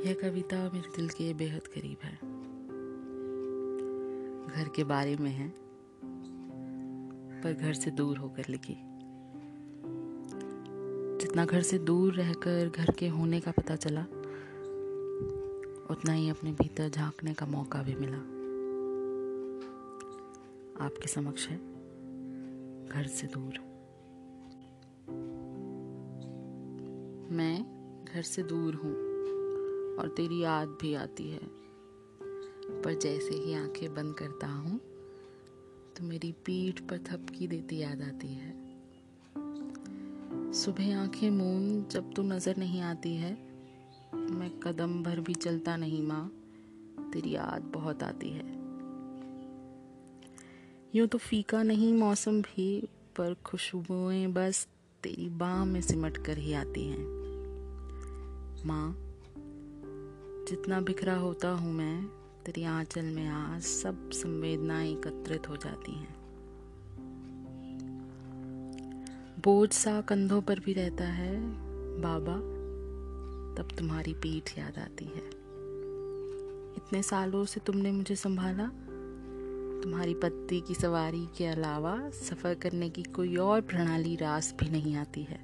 यह कविता, मेरे दिल के बेहद करीब है। घर के बारे में है, पर घर से दूर होकर लिखी। जितना घर से दूर रहकर घर के होने का पता चला, उतना ही अपने भीतर झांकने का मौका भी मिला। आपके समक्ष है घर से दूर। मैं घर से दूर हूँ। और तेरी याद भी आती है। पर जैसे ही आँखें बंद करता हूँ तो मेरी पीठ पर थपकी देती याद आती है। सुबह आँखें मून जब तू नज़र नहीं आती है, मैं कदम भर भी चलता नहीं माँ, तेरी याद बहुत आती है। यूँ तो फीका नहीं मौसम भी, पर खुशबुएँ बस तेरी बाह में सिमट कर ही आती हैं। माँ जितना बिखरा होता हूँ मैं तेरी आंचल में आज सब संवेदनाएँ एकत्रित हो जाती हैं। बोझ सा कंधों पर भी रहता है, बाबा, तब तुम्हारी पीठ याद आती है। इतने सालों से तुमने मुझे संभाला, तुम्हारी पत्ती की सवारी के अलावा सफ़र करने की कोई और प्रणाली रास भी नहीं आती है।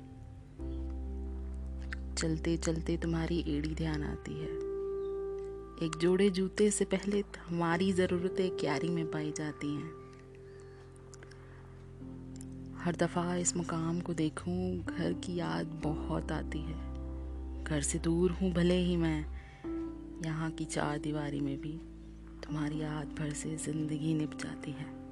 चलते चलते तुम्हारी एड़ी ध्यान आती है। एक जोड़े जूते से पहले हमारी ज़रूरतें क्यारी में पाई जाती हैं। हर दफ़ा इस मुकाम को देखूँ, घर की याद बहुत आती है। घर से दूर हूँ, भले ही मैं यहाँ की चार दीवारी में भी। तुम्हारी याद भर से ज़िंदगी निप जाती है।